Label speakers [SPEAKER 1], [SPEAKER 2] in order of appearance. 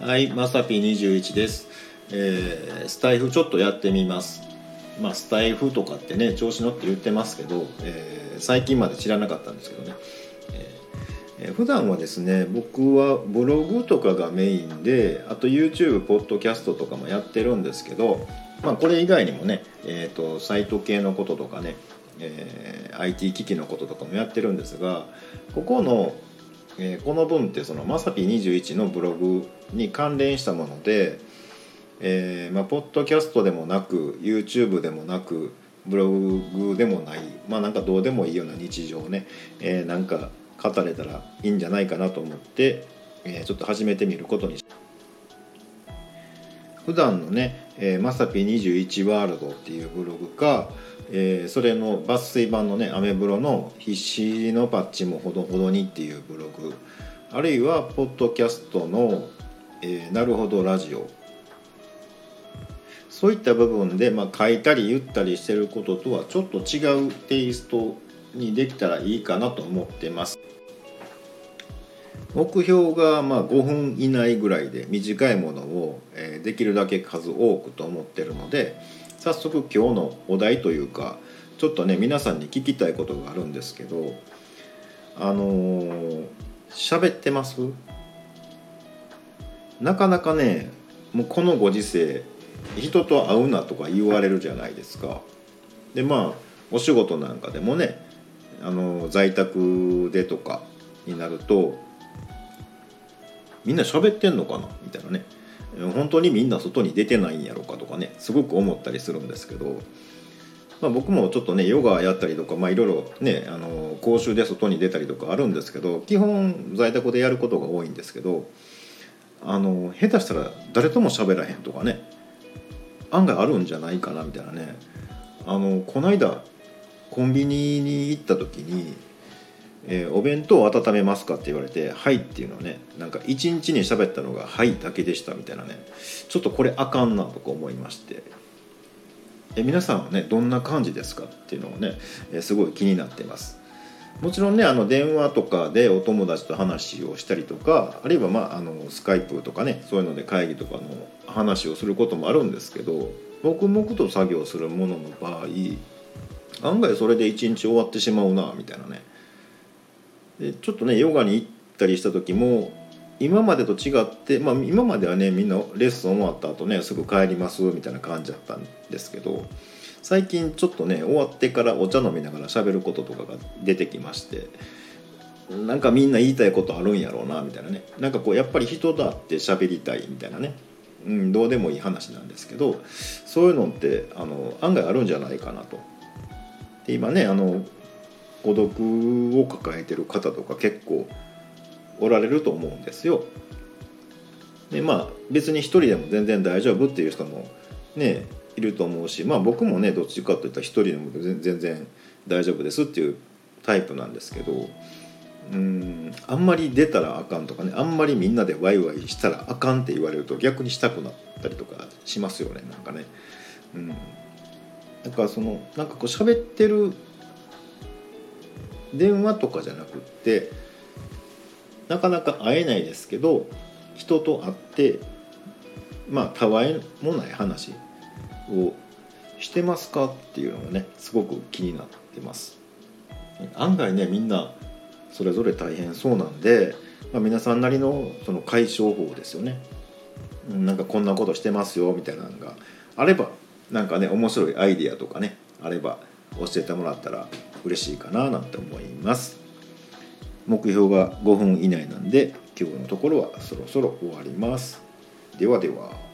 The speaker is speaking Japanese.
[SPEAKER 1] はい、まさぴ21です、えースタイフちょっとやってみます。まあ、スタイフとかってね、調子乗って言ってますけど、えー最近まで知らなかったんですけどね。えーえ普段はですね、僕はブログとかがメインで、あと YouTube、ポッドキャストとかもやってるんですけど、まあ、これ以外にもね、えーと、サイト系のこととかね、えー IT 機器のこととかもやってるんですが、ここのえーこの文ってそのまさぴ21のブログに関連したもので、えーまあ、ポッドキャストでもなく YouTube でもなくブログでもないまあなんかどうでもいいような日常をね、えーなんか語れたらいいんじゃないかなと思って、えーちょっと始めてみることにしました普段のね「えーまさぴ21ワールド」っていうブログか、えーそれの抜粋版のねアメブロの「必死のパッチもほどほどに」っていうブログあるいはポッドキャストの「えーなるほどラジオ」そういった部分で、まあ、書いたり言ったりしてることとはちょっと違うテイストにできたらいいかなと思ってます。目標がまあ5分以内ぐらいで短いものをえーできるだけ数多くと思ってるので早速今日のお題というかちょっとね皆さんに聞きたいことがあるんですけどあのー喋ってます？なかなかねもうこのご時世人と会うなとか言われるじゃないですか。でまあお仕事なんかでもねあの在宅でとかになるとみんな喋ってんのかな？みたいなね。本当にみんな外に出てないんやろうかとかね。すごく思ったりするんですけど、まあ、僕もちょっとねヨガやったりとか、まあ、いろいろねあの講習で外に出たりとかあるんですけど基本在宅でやることが多いんですけどあの下手したら誰とも喋らへんとかね。案外あるんじゃないかなみたいなね。あのこの間コンビニに行った時にえーお弁当を温めますか?」って言われて「はい」っていうのはねなんか一日に喋ったのが「はい」だけでしたみたいなねちょっとこれあかんなとか思いましてえ皆さんはねどんな感じですかっていうのをね、えすごい気になってますもちろんねあの電話とかでお友達と話をしたりとかあるいは、まあ、あのスカイプとかねそういうので会議とかの話をすることもあるんですけど黙々と作業するものの場合案外それで一日終わってしまうなみたいなねでちょっとねヨガに行ったりした時も今までと違って、まあ、今まではねみんなレッスン終わった後ねすぐ帰りますみたいな感じだったんですけど最近ちょっとね終わってからお茶飲みながら喋ることとかが出てきましてなんかみんな言いたいことあるんやろうなみたいなねなんかこうやっぱり人と会って喋りたいみたいなね、うん、どうでもいい話なんですけどそういうのってあの案外あるんじゃないかなと。で今ねあの孤独を抱えてる方とか結構おられると思うんですよ。でまあ別に一人でも全然大丈夫っていう人もねいると思うしまあ僕もねどっちかといったら一人でも全然大丈夫ですっていうタイプなんですけどうんあんまり出たらあかんとかねあんまりみんなでワイワイしたらあかんって言われると逆にしたくなったりとかしますよねなんかね。うん、だかそのなんかこう喋ってる電話とかじゃなくってなかなか会えないですけど人と会ってまあたわいもない話をしてますかっていうのがねすごく気になってます。案外ねみんなそれぞれ大変そうなんで、まあ、皆さんなりのその解消法ですよね。なんかこんなことしてますよみたいなのがあればなんかね面白いアイディアとかねあれば教えてもらったら嬉しいかななんて思います。目標が5分以内なんで今日のところはそろそろ終わります。ではでは。